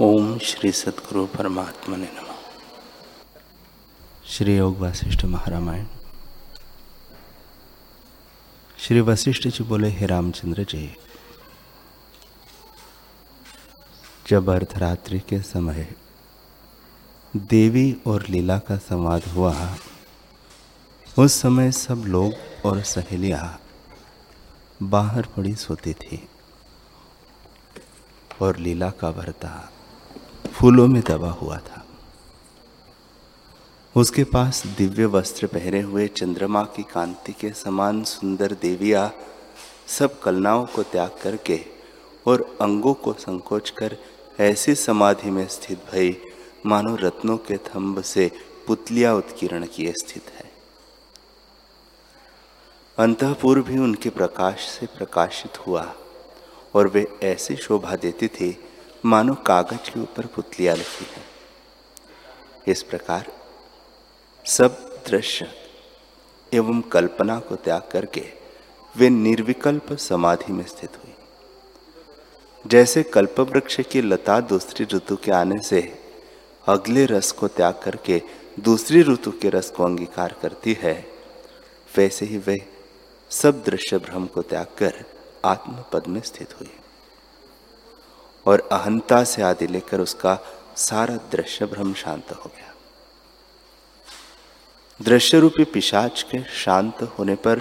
ओम श्री सदगुरु परमात्मा ने नम। श्री योग वशिष्ठ महारामायण। श्री वशिष्ठ जी बोले, हे रामचंद्र जी, जब अर्धरात्रि के समय देवी और लीला का संवाद हुआ, उस समय सब लोग और सहेलियाँ बाहर पड़ी सोती थी और लीला का वर्ता फूलों में दबा हुआ था। उसके पास दिव्य वस्त्र पहने हुए चंद्रमा की कांति के समान सुंदर देविया सब कलनाओं को त्याग करके और अंगों को संकोच कर ऐसी समाधि में स्थित भई मानो रत्नों के थंब से पुतलिया उत्कीर्ण किए स्थित है। अंतपुर भी उनके प्रकाश से प्रकाशित हुआ और वे ऐसी शोभा देती थी मानो कागज़ के ऊपर पुतलियाँ लिखी है। इस प्रकार सब दृश्य एवं कल्पना को त्याग करके वे निर्विकल्प समाधि में स्थित हुई। जैसे कल्प वृक्ष की लता दूसरी ऋतु के आने से अगले रस को त्याग करके दूसरी ऋतु के रस को अंगीकार करती है, वैसे ही वे सब दृश्य भ्रम को त्याग कर आत्म पद में स्थित हुई। और अहंता से आदि लेकर उसका सारा दृश्य भ्रम शांत हो गया। दृश्य रूपी पिशाच के शांत होने पर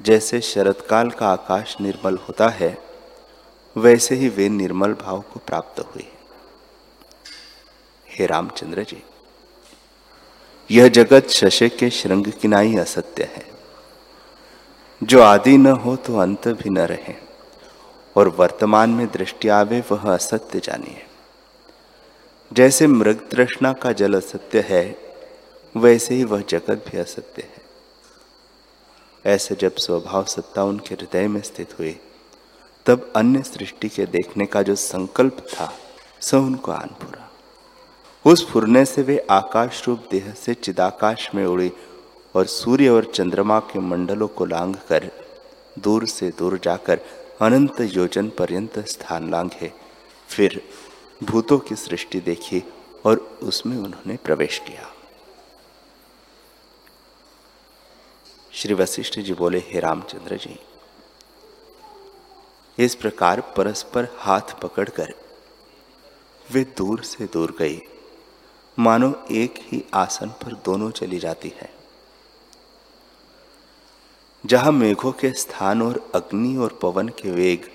जैसे शरतकाल का आकाश निर्मल होता है, वैसे ही वे निर्मल भाव को प्राप्त हुए। हे रामचंद्र जी, यह जगत शशे के श्रृंग किनाई असत्य है। जो आदि न हो तो अंत भी न रहे। और वर्तमान में दृष्टि आवे, वह असत्य जानिए। जैसे मृग तृष्णा का जल असत्य है, वैसे ही वह जगत भी असत्य है। ऐसे जब स्वभाव सत्ता उनके हृदय में स्थित हुई, तब अन्य सृष्टि के देखने का जो संकल्प था, सो उनको आन पूरा। उस फुरने से वे आकाश रूप देह से चिदाकाश में उड़ी और सूर्य और चंद्रमा के मंडलों को लांघ कर दूर से दूर जाकर अनंत योजन पर्यंत स्थान लांघे। फिर भूतों की सृष्टि देखी और उसमें उन्होंने प्रवेश किया। श्री वशिष्ठ जी बोले, हे रामचंद्र जी, इस प्रकार परस्पर हाथ पकड़कर वे दूर से दूर गई। मानो एक ही आसन पर दोनों चली जाती है। जहाँ मेघों के स्थान और अग्नि और पवन के वेग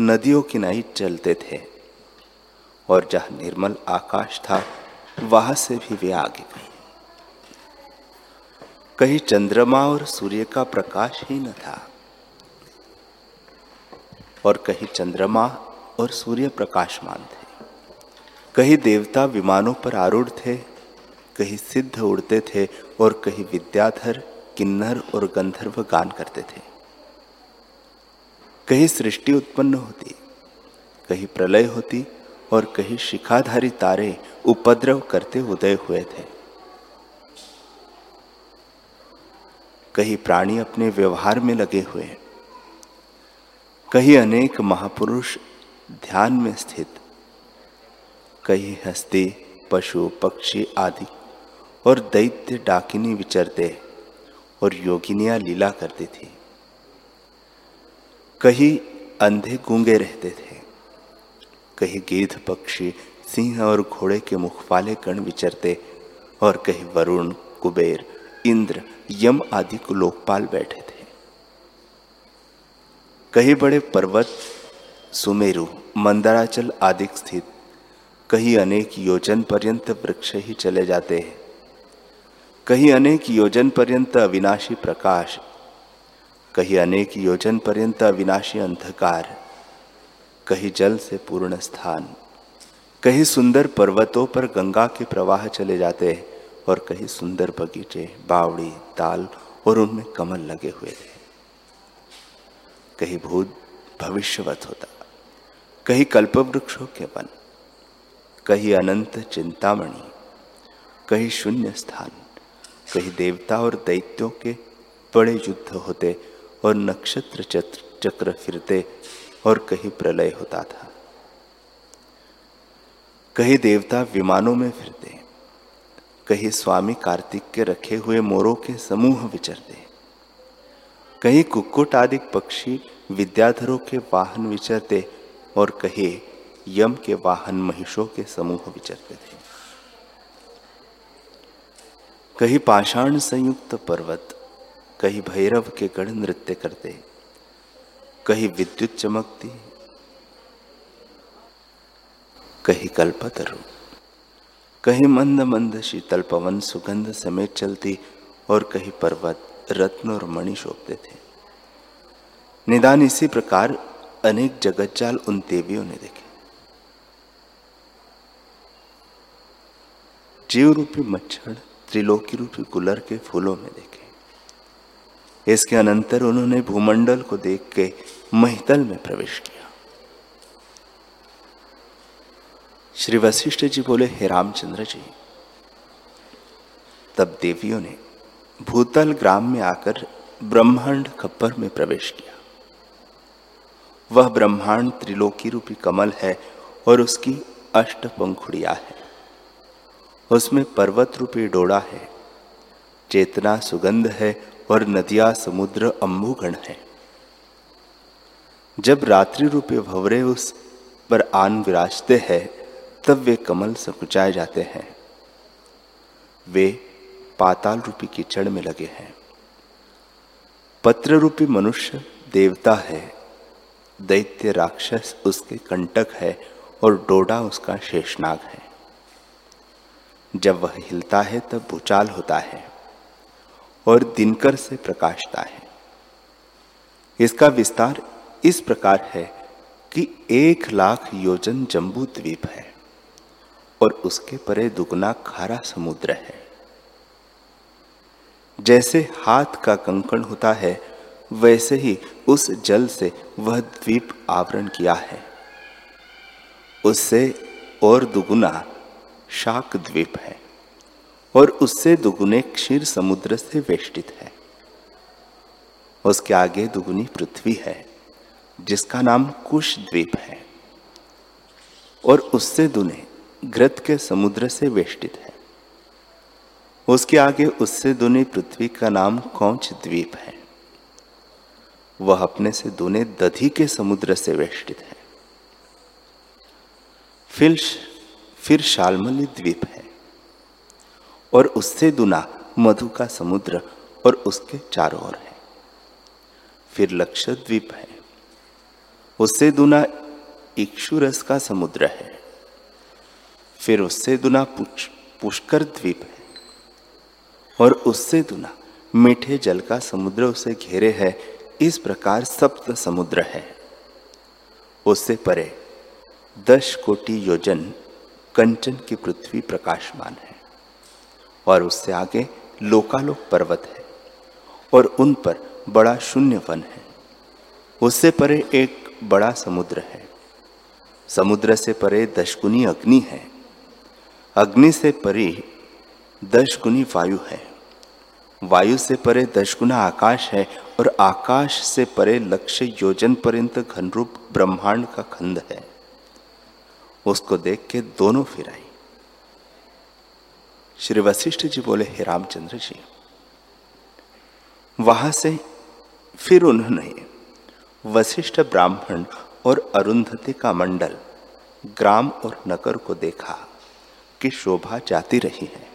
नदियों की नहीं चलते थे, और जहाँ निर्मल आकाश था, वहाँ से भी वे आगे गए कहीं चंद्रमा और सूर्य का प्रकाश ही न था, और कहीं चंद्रमा और सूर्य प्रकाशमान थे। कहीं देवता विमानों पर आरूढ़ थे, कहीं सिद्ध उड़ते थे, और कहीं विद्याधर किन्नर और गंधर्व गान करते थे। कहीं सृष्टि उत्पन्न होती, कहीं प्रलय होती और कहीं शिखाधारी तारे उपद्रव करते उदय हुए थे। कहीं प्राणी अपने व्यवहार में लगे हुए, कहीं अनेक महापुरुष ध्यान में स्थित, कहीं हस्ती, पशु, पक्षी आदि और दैत्य डाकिनी विचरते और योगिनियाँ लीला करती थी। कहीं अंधे गूँगे रहते थे। कहीं गिद्ध पक्षी सिंह और घोड़े के मुख वाले कण विचरते और कहीं वरुण, कुबेर, इंद्र, यम आदि को लोकपाल बैठे थे। कहीं बड़े पर्वत, सुमेरु, मंदराचल आदि स्थित, कहीं अनेक योजन पर्यंत वृक्ष ही चले जाते हैं। कहीं अनेक योजन पर्यंत अविनाशी प्रकाश, कहीं अनेक योजन पर्यंत अविनाशी अंधकार, कहीं जल से पूर्ण स्थान, कहीं सुंदर पर्वतों पर गंगा के प्रवाह चले जाते और कहीं सुंदर बगीचे, बावड़ी, ताल और उनमें कमल लगे हुए। थे कहीं भूत भविष्यवत होता, कहीं कल्प वृक्षों के वन, कहीं अनंत चिंतामणि, कहीं शून्य स्थान। कहीं देवता और दैत्यों के बड़े युद्ध होते और नक्षत्र चक्र फिरते और कहीं प्रलय होता था। कहीं देवता विमानों में फिरते कहीं स्वामी कार्तिक के रखे हुए मोरों के समूह विचरते कहीं कुक्कुट आदि पक्षी विद्याधरों के वाहन विचरते और कहीं यम के वाहन महिषों के समूह विचरते थे। कहीं पाषाण संयुक्त पर्वत, कहीं भैरव के गढ़ नृत्य करते, कहीं विद्युत चमकती, कहीं कल्पतरु कहीं मंद मंद शीतल पवन सुगंध समेत चलती और कहीं पर्वत रत्न और मणि शोभते थे। निदान इसी प्रकार अनेक जगत जाल उन देवियों ने देखे। जीव रूपी मच्छर त्रिलोकी रूपी कुलर के फूलों में देखे। इसके अनंतर उन्होंने भूमंडल को देख के महितल में प्रवेश किया। श्री वशिष्ठ जी बोले, हे रामचंद्र जी, तब देवियों ने भूतल ग्राम में आकर ब्रह्मांड खप्पर में प्रवेश किया। वह ब्रह्मांड त्रिलोकी रूपी कमल है और उसकी अष्ट पंखुड़िया है। उसमें पर्वत रूपी डोड़ा है। चेतना सुगंध है और नदिया समुद्र अम्बुगण है। जब रात्रि रूपी भवरे उस पर आन विराजते हैं, तब वे कमल सकुचाए जाते हैं। वे पाताल रूपी कीचड़ में लगे हैं। पत्र रूपी मनुष्य देवता है। दैत्य राक्षस उसके कंटक है और डोडा उसका शेषनाग है। जब वह हिलता है तब भूचाल होता है और दिनकर से प्रकाशता है। इसका विस्तार इस प्रकार है कि एक लाख योजन जम्बू द्वीप है और उसके परे दुगना खारा समुद्र है। जैसे हाथ का कंकण होता है, वैसे ही उस जल से वह द्वीप आवरण किया है। उससे और दुगुना शाक द्वीप है और उससे दुगुने क्षीर समुद्र से वेष्टित है। उसके आगे दुगुनी पृथ्वी है, जिसका नाम कुश द्वीप है और उससे दुने घृत के समुद्र से वेष्टित है। उसके आगे उससे दुनी पृथ्वी का नाम कौच द्वीप है। वह अपने से दुने दधी के समुद्र से वेष्टित है। फिर फिर शालमली द्वीप है। और उससे दुना मधु का समुद्र और उसके चारों ओर है। फिर लक्ष्य द्वीप है। उससे दुना इक्षुरस का समुद्र है। फिर उससे दुना पुष्कर द्वीप है। और उससे दुना मीठे जल का समुद्र उसे घेरे है। इस प्रकार सप्त समुद्र है। उससे परे दस कोटि योजन कंचन की पृथ्वी प्रकाशमान है और उससे आगे लोकालोक पर्वत है और उन पर बड़ा शून्य वन है। उससे परे एक बड़ा समुद्र है। समुद्र से परे दशगुनी अग्नि है। अग्नि से परे दश गुनी वायु है। वायु से परे दश गुना आकाश है और आकाश से परे लक्ष्य योजन पर्यंत घनरूप ब्रह्मांड का खंड है। उसको देख के दोनों फिर आई। श्री वशिष्ठ जी बोले, हे रामचंद्र जी, वहाँ से फिर उन्होंने वशिष्ठ ब्राह्मण और अरुंधति का मंडल ग्राम और नगर को देखा कि शोभा जाती रही है।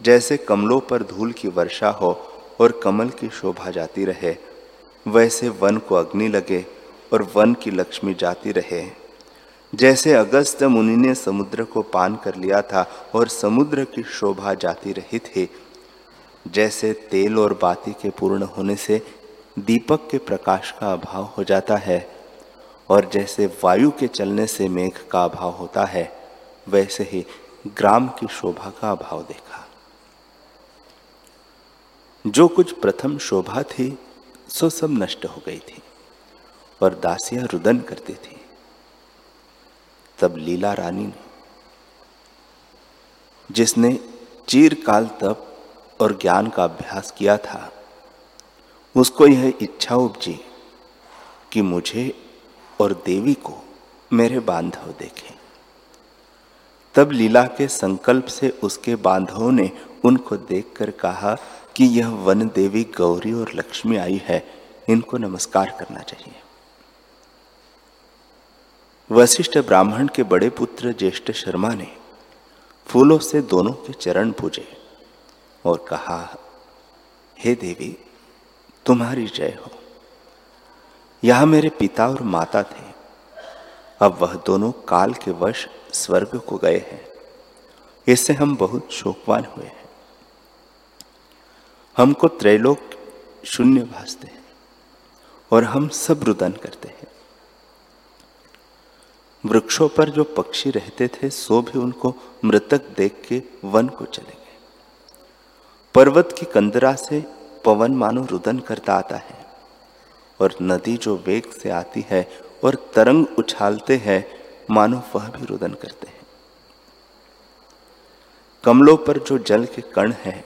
जैसे कमलों पर धूल की वर्षा हो और कमल की शोभा जाती रहे, वैसे वन को अग्नि लगे और वन की लक्ष्मी जाती रहे। जैसे अगस्त मुनि ने समुद्र को पान कर लिया था और समुद्र की शोभा जाती रही थी, जैसे तेल और बाती के पूर्ण होने से दीपक के प्रकाश का अभाव हो जाता है और जैसे वायु के चलने से मेघ का अभाव होता है, वैसे ही ग्राम की शोभा का अभाव देखा। जो कुछ प्रथम शोभा थी, सो सब नष्ट हो गई थी और दासियाँ रुदन करती थी। तब लीला रानी ने, जिसने चीरकाल तप और ज्ञान का अभ्यास किया था, उसको यह इच्छा उपजी कि मुझे और देवी को मेरे बांधव देखें। तब लीला के संकल्प से उसके बांधवों ने उनको देखकर कहा कि यह वन देवी गौरी और लक्ष्मी आई है, इनको नमस्कार करना चाहिए। वशिष्ठ ब्राह्मण के बड़े पुत्र ज्येष्ठ शर्मा ने फूलों से दोनों के चरण पूजे और कहा, हे देवी, तुम्हारी जय हो। यहाँ मेरे पिता और माता थे। अब वह दोनों काल के वश स्वर्ग को गए हैं। इससे हम बहुत शोकवान हुए हैं। हमको त्रैलोक शून्य भासते हैं और हम सब रुदन करते हैं। वृक्षों पर जो पक्षी रहते थे, सो भी उनको मृतक देख के वन को चले गए। पर्वत की कंदरा से पवन मानो रुदन करता आता है और नदी जो वेग से आती है और तरंग उछालते हैं, मानो वह भी रुदन करते हैं। कमलों पर जो जल के कण है,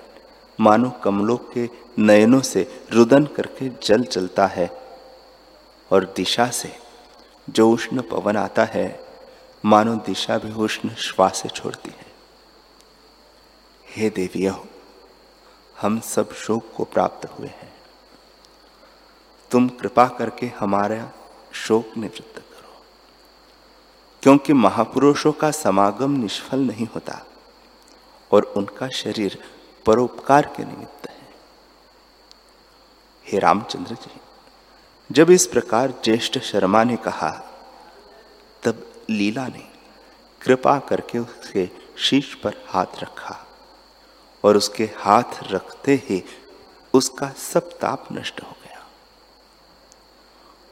मानो कमलों के नयनों से रुदन करके जल चलता है और दिशा से जो उष्ण पवन आता है, मानो दिशा भी उष्ण श्वास छोड़ती है। हे देवियों, हम सब शोक को प्राप्त हुए हैं। तुम कृपा करके हमारा शोक निवृत्त करो। क्योंकि महापुरुषों का समागम निष्फल नहीं होता और उनका शरीर परोपकार के निमित्त है। हे रामचंद्र जी जब इस प्रकार ज्येष्ठ शर्मा ने कहा, तब लीला ने कृपा करके उसके शीश पर हाथ रखा और उसके हाथ रखते ही उसका सब ताप नष्ट हो गया।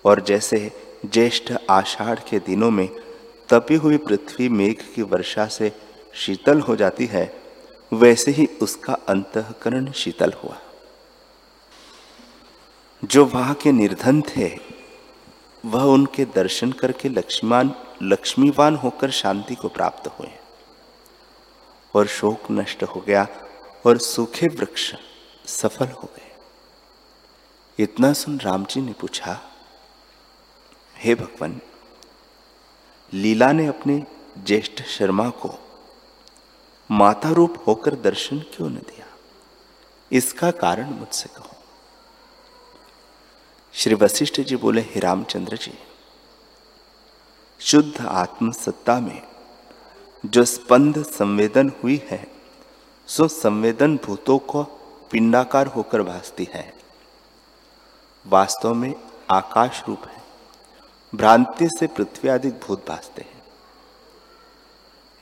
और जैसे ज्येष्ठ आषाढ़ के दिनों में तपी हुई पृथ्वी मेघ की वर्षा से शीतल हो जाती है, वैसे ही उसका अंतकरण शीतल हुआ। जो वहाँ के निर्धन थे, वह उनके दर्शन करके लक्ष्मीवान लक्ष्मीवान होकर शांति को प्राप्त हुए। और शोक नष्ट हो गया और सूखे वृक्ष सफल हो गए। इतना सुन राम जी ने पूछा, हे भगवान, लीला ने अपने ज्येष्ठ शर्मा को माता रूप होकर दर्शन क्यों न दिया? इसका कारण मुझसे कहो। श्री वशिष्ठ जी बोले, हे रामचंद्र जी, शुद्ध आत्म सत्ता में जो स्पंद संवेदन हुई है, सो संवेदन भूतों को पिंडाकार होकर भासती है। वास्तव में आकाश रूप है, भ्रांति से पृथ्वी आदि भूत भासते हैं।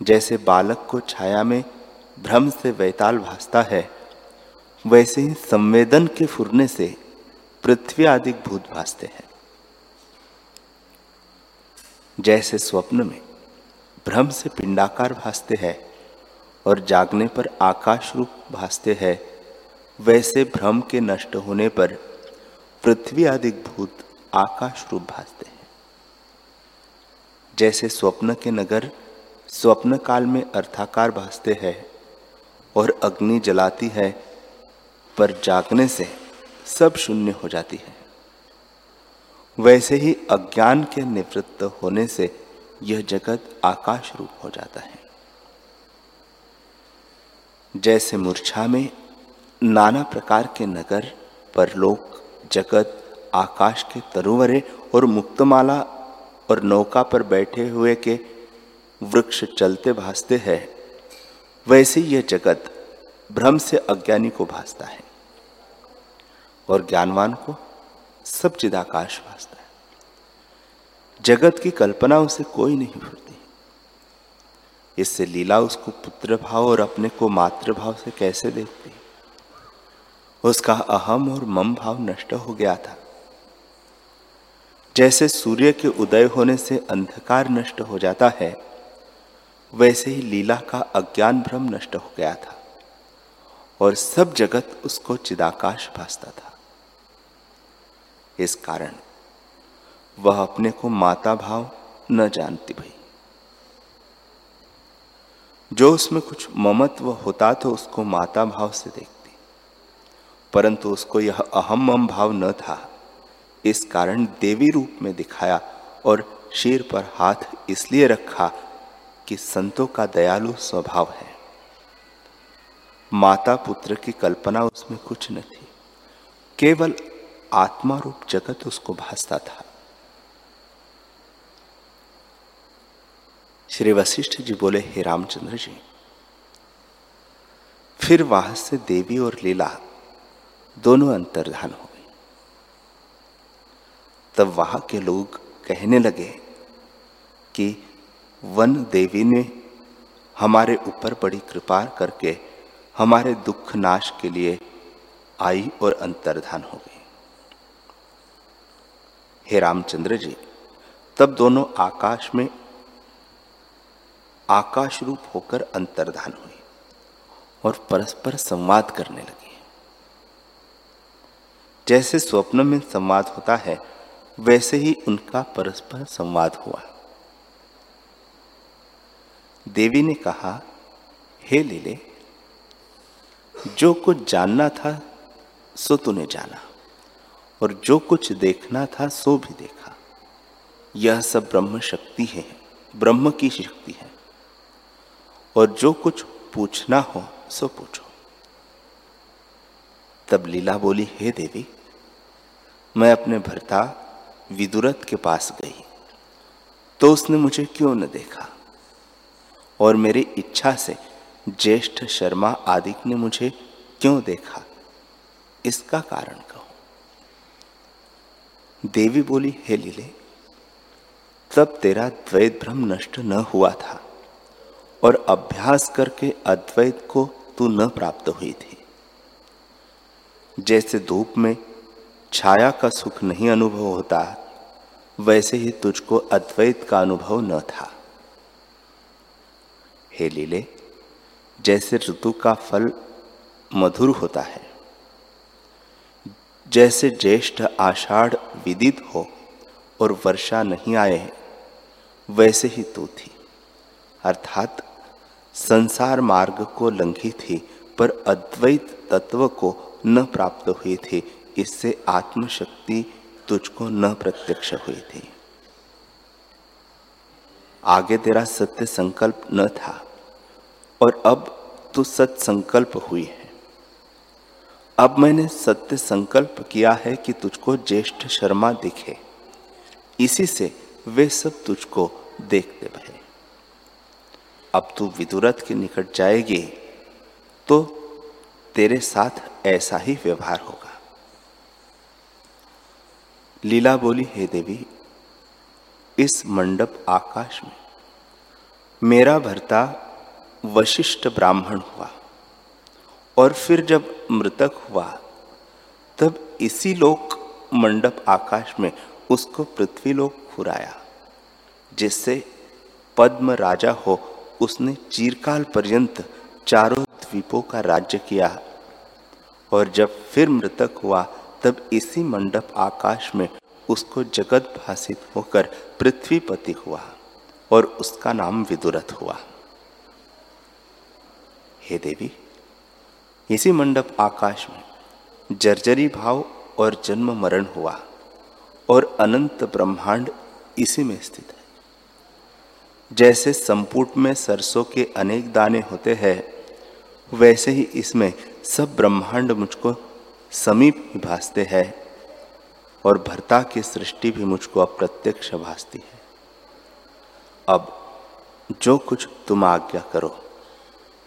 जैसे बालक को छाया में भ्रम से वैताल भासता है, वैसे ही संवेदन के फुरने से पृथ्वी आदि भूत भासते हैं। जैसे स्वप्न में भ्रम से पिंडाकार भासते हैं और जागने पर आकाश रूप भासते हैं, वैसे भ्रम के नष्ट होने पर पृथ्वी आदि भूत आकाश रूप भासते हैं। जैसे स्वप्न के नगर स्वप्न काल में अर्थाकार भासते हैं और अग्नि जलाती है, पर जागने से सब शून्य हो जाती है। वैसे ही अज्ञान के निवृत्त होने से यह जगत आकाश रूप हो जाता है। जैसे मूर्छा में नाना प्रकार के नगर, परलोक, जगत, आकाश के तरुवरे और मुक्तमाला और नौका पर बैठे हुए के वृक्ष चलते भासते हैं, वैसे यह जगत भ्रम से अज्ञानी को भासता है। और ज्ञानवान को सब चिदाकाश भासता है। जगत की कल्पना उसे कोई नहीं भूलती। इससे लीला उसको पुत्र भाव और अपने को मातृ भाव से कैसे देखती? उसका अहम और मम भाव नष्ट हो गया था। जैसे सूर्य के उदय होने से अंधकार नष्ट हो जाता है, वैसे ही लीला का अज्ञान भ्रम नष्ट हो गया था और सब जगत उसको चिदाकाश भासता था। इस कारण वह अपने को माता भाव न जानती भाई। जो उसमें कुछ ममत्व होता तो उसको माता भाव से देखती, परंतु उसको यह अहम मम भाव न था। इस कारण देवी रूप में दिखाया और शीर पर हाथ इसलिए रखा कि संतों का दयालु स्वभाव है। माता पुत्र की कल्पना उसमें कुछ न थी, केवल आत्मा रूप जगत उसको भासता था। श्री वशिष्ठ जी बोले, हे रामचंद्र जी, फिर वहाँ से देवी और लीला दोनों अंतर्धान हो गई। तब वहाँ के लोग कहने लगे कि वन देवी ने हमारे ऊपर बड़ी कृपा करके हमारे दुख नाश के लिए आई और अंतर्धान हो गई। हे रामचंद्र जी, तब दोनों आकाश में आकाश रूप होकर अंतर्धान हुई और परस्पर संवाद करने लगी। जैसे स्वप्न में संवाद होता है, वैसे ही उनका परस्पर संवाद हुआ। देवी ने कहा, हे लीले, जो कुछ जानना था, सो तूने जाना। और जो कुछ देखना था सो भी देखा। यह सब ब्रह्म शक्ति है, ब्रह्म की शक्ति है। और जो कुछ पूछना हो, सो पूछो। तब लीला बोली, हे देवी, मैं अपने भरता विदुरथ के पास गई तो उसने मुझे क्यों न देखा? और मेरी इच्छा से ज्येष्ठ शर्मा आदि ने मुझे क्यों देखा? इसका कारण कहो। देवी बोली, हे लीले, तब तेरा द्वैत भ्रम नष्ट न हुआ था और अभ्यास करके अद्वैत को तू न प्राप्त हुई थी। जैसे धूप में छाया का सुख नहीं अनुभव होता, वैसे ही तुझको अद्वैत का अनुभव न था। हे लीले, जैसे ऋतु का फल मधुर होता है जैसे ज्येष्ठ आषाढ़ विदित हो और वर्षा नहीं आए वैसे ही तू थी। अर्थात संसार मार्ग को लंघी थी, पर अद्वैत तत्व को न प्राप्त हुई थी। इससे आत्मशक्ति तुझको न प्रत्यक्ष हुई थी। आगे तेरा सत्य संकल्प न था, और अब तो सत्संकल्प हुई है। अब मैंने सत्य संकल्प किया है कि तुझको ज्येष्ठ शर्मा दिखे। इसी से वे सब तुझको देखते भय अब तू विदुरथ के निकट जाएगी तो तेरे साथ ऐसा ही व्यवहार होगा। लीला बोली, हे देवी, इस मंडप आकाश में मेरा भरता वशिष्ठ ब्राह्मण हुआ। और फिर जब मृतक हुआ, तब इसी लोक मंडप आकाश में उसको पृथ्वी लोक फुराया जिससे पद्म राजा हो उसने चीरकाल पर्यंत चारों द्वीपों का राज्य किया। और जब फिर मृतक हुआ, तब इसी मंडप आकाश में उसको जगत भाषित होकर पृथ्वीपति हुआ और उसका नाम विदुरथ हुआ। हे देवी इसी मंडप आकाश में जर्जरी भाव और जन्म मरण हुआ और अनंत ब्रह्मांड इसी में स्थित है। जैसे संपुट में सरसों के अनेक दाने होते हैं, वैसे ही इसमें सब ब्रह्मांड मुझको समीप ही भासते हैं और भरता की सृष्टि भी मुझको अप्रत्यक्ष भासती है। अब जो कुछ तुम आज्ञा करो,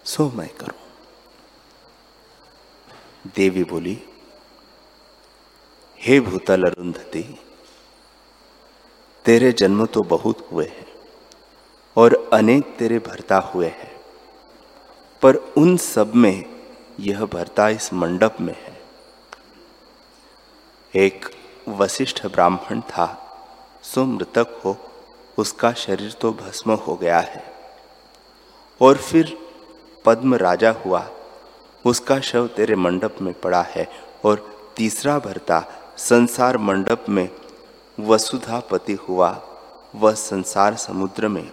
सो मैं करूँ। देवी बोली, हे भूतल अरुंधति, तेरे जन्म तो बहुत हुए हैं और अनेक तेरे भरता हुए हैं, पर उन सब में यह भरता इस मंडप में है। एक वशिष्ठ ब्राह्मण था, सो मृतक हो, उसका शरीर तो भस्म हो गया है और फिर पद्म राजा हुआ उसका शव तेरे मंडप में पड़ा है और तीसरा भरता संसार मंडप में वसुधापति हुआ, वह संसार समुद्र में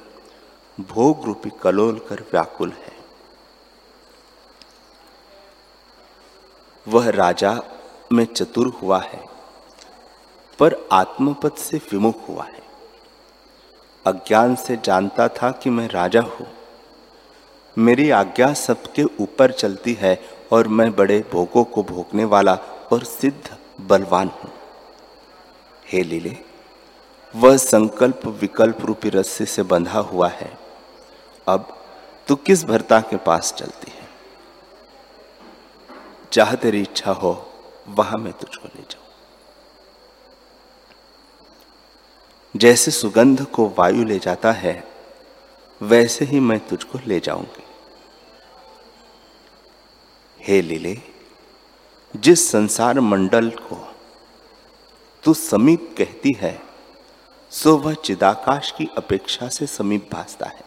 भोग रूपी कलोल कर व्याकुल है। वह राजा में चतुर हुआ है, पर आत्मपद से विमुख हुआ है। अज्ञान से जानता था कि मैं राजा हूँ। मेरी आज्ञा सबके ऊपर चलती है और मैं बड़े भोगों को भोगने वाला और सिद्ध बलवान हूँ। हे लीले, वह संकल्प विकल्प रूपी रस्से से बंधा हुआ है। अब तू किस भरता के पास चलती है? चाह तेरी इच्छा हो, वहाँ मैं तुझको ले जाऊँ। जैसे सुगंध को वायु ले जाता है, वैसे ही मैं तुझको ले जाऊँगी। हे लीले, जिस संसार मंडल को तू समीप कहती है, सो वह चिदाकाश की अपेक्षा से समीप भासता है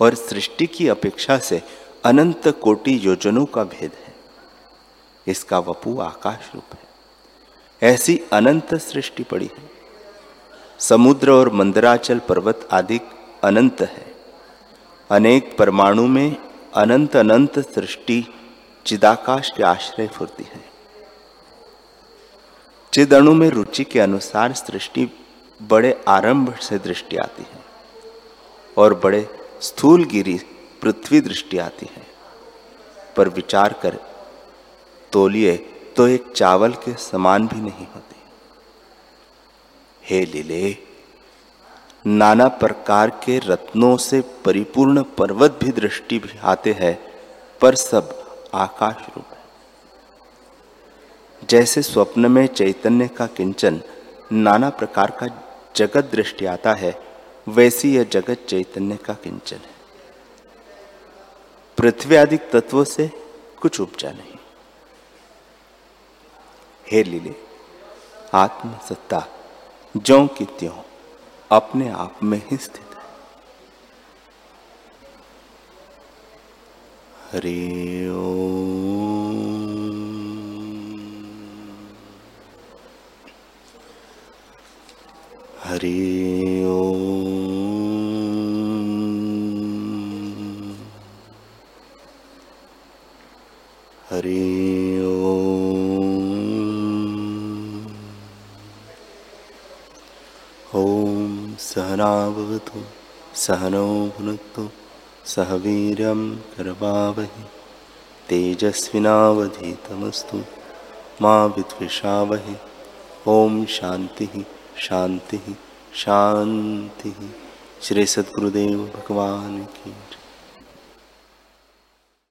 और सृष्टि की अपेक्षा से अनंत कोटि योजनों का भेद है। इसका वपु आकाश रूप है। ऐसी अनंत सृष्टि पड़ी है। समुद्र और मंदराचल पर्वत आदि अनंत है। अनेक परमाणु में अनंत अनंत सृष्टि चिदाकाश के आश्रय फुरती है। चिद अणु में रुचि के अनुसार सृष्टि बड़े आरंभ से दृष्टि आती है और बड़े स्थूल गिरी पृथ्वी दृष्टि आती है। पर विचार कर, तोलिए तो एक चावल के समान भी नहीं होती। हे लीले, नाना प्रकार के रत्नों से परिपूर्ण पर्वत भी दृष्टि भी आते हैं, पर सब आकाश रूप है। जैसे स्वप्न में चैतन्य का किंचन नाना प्रकार का जगत दृष्टि आता है, वैसी यह जगत चैतन्य का किंचन है। पृथ्वी आदि तत्वों से कुछ उपजा नहीं। हे लीले, आत्मसत्ता ज्यो की त्यों अपने आप में ही स्थित हरि हरि हरि सहनावतु सहनो भुनक्तु। सह वीर्यं करवावहि तेजस्विनावधीतमस्तु मा विद्विषावहि। ओम शांति शांति शांति श्री सद्गुदेव भगवान की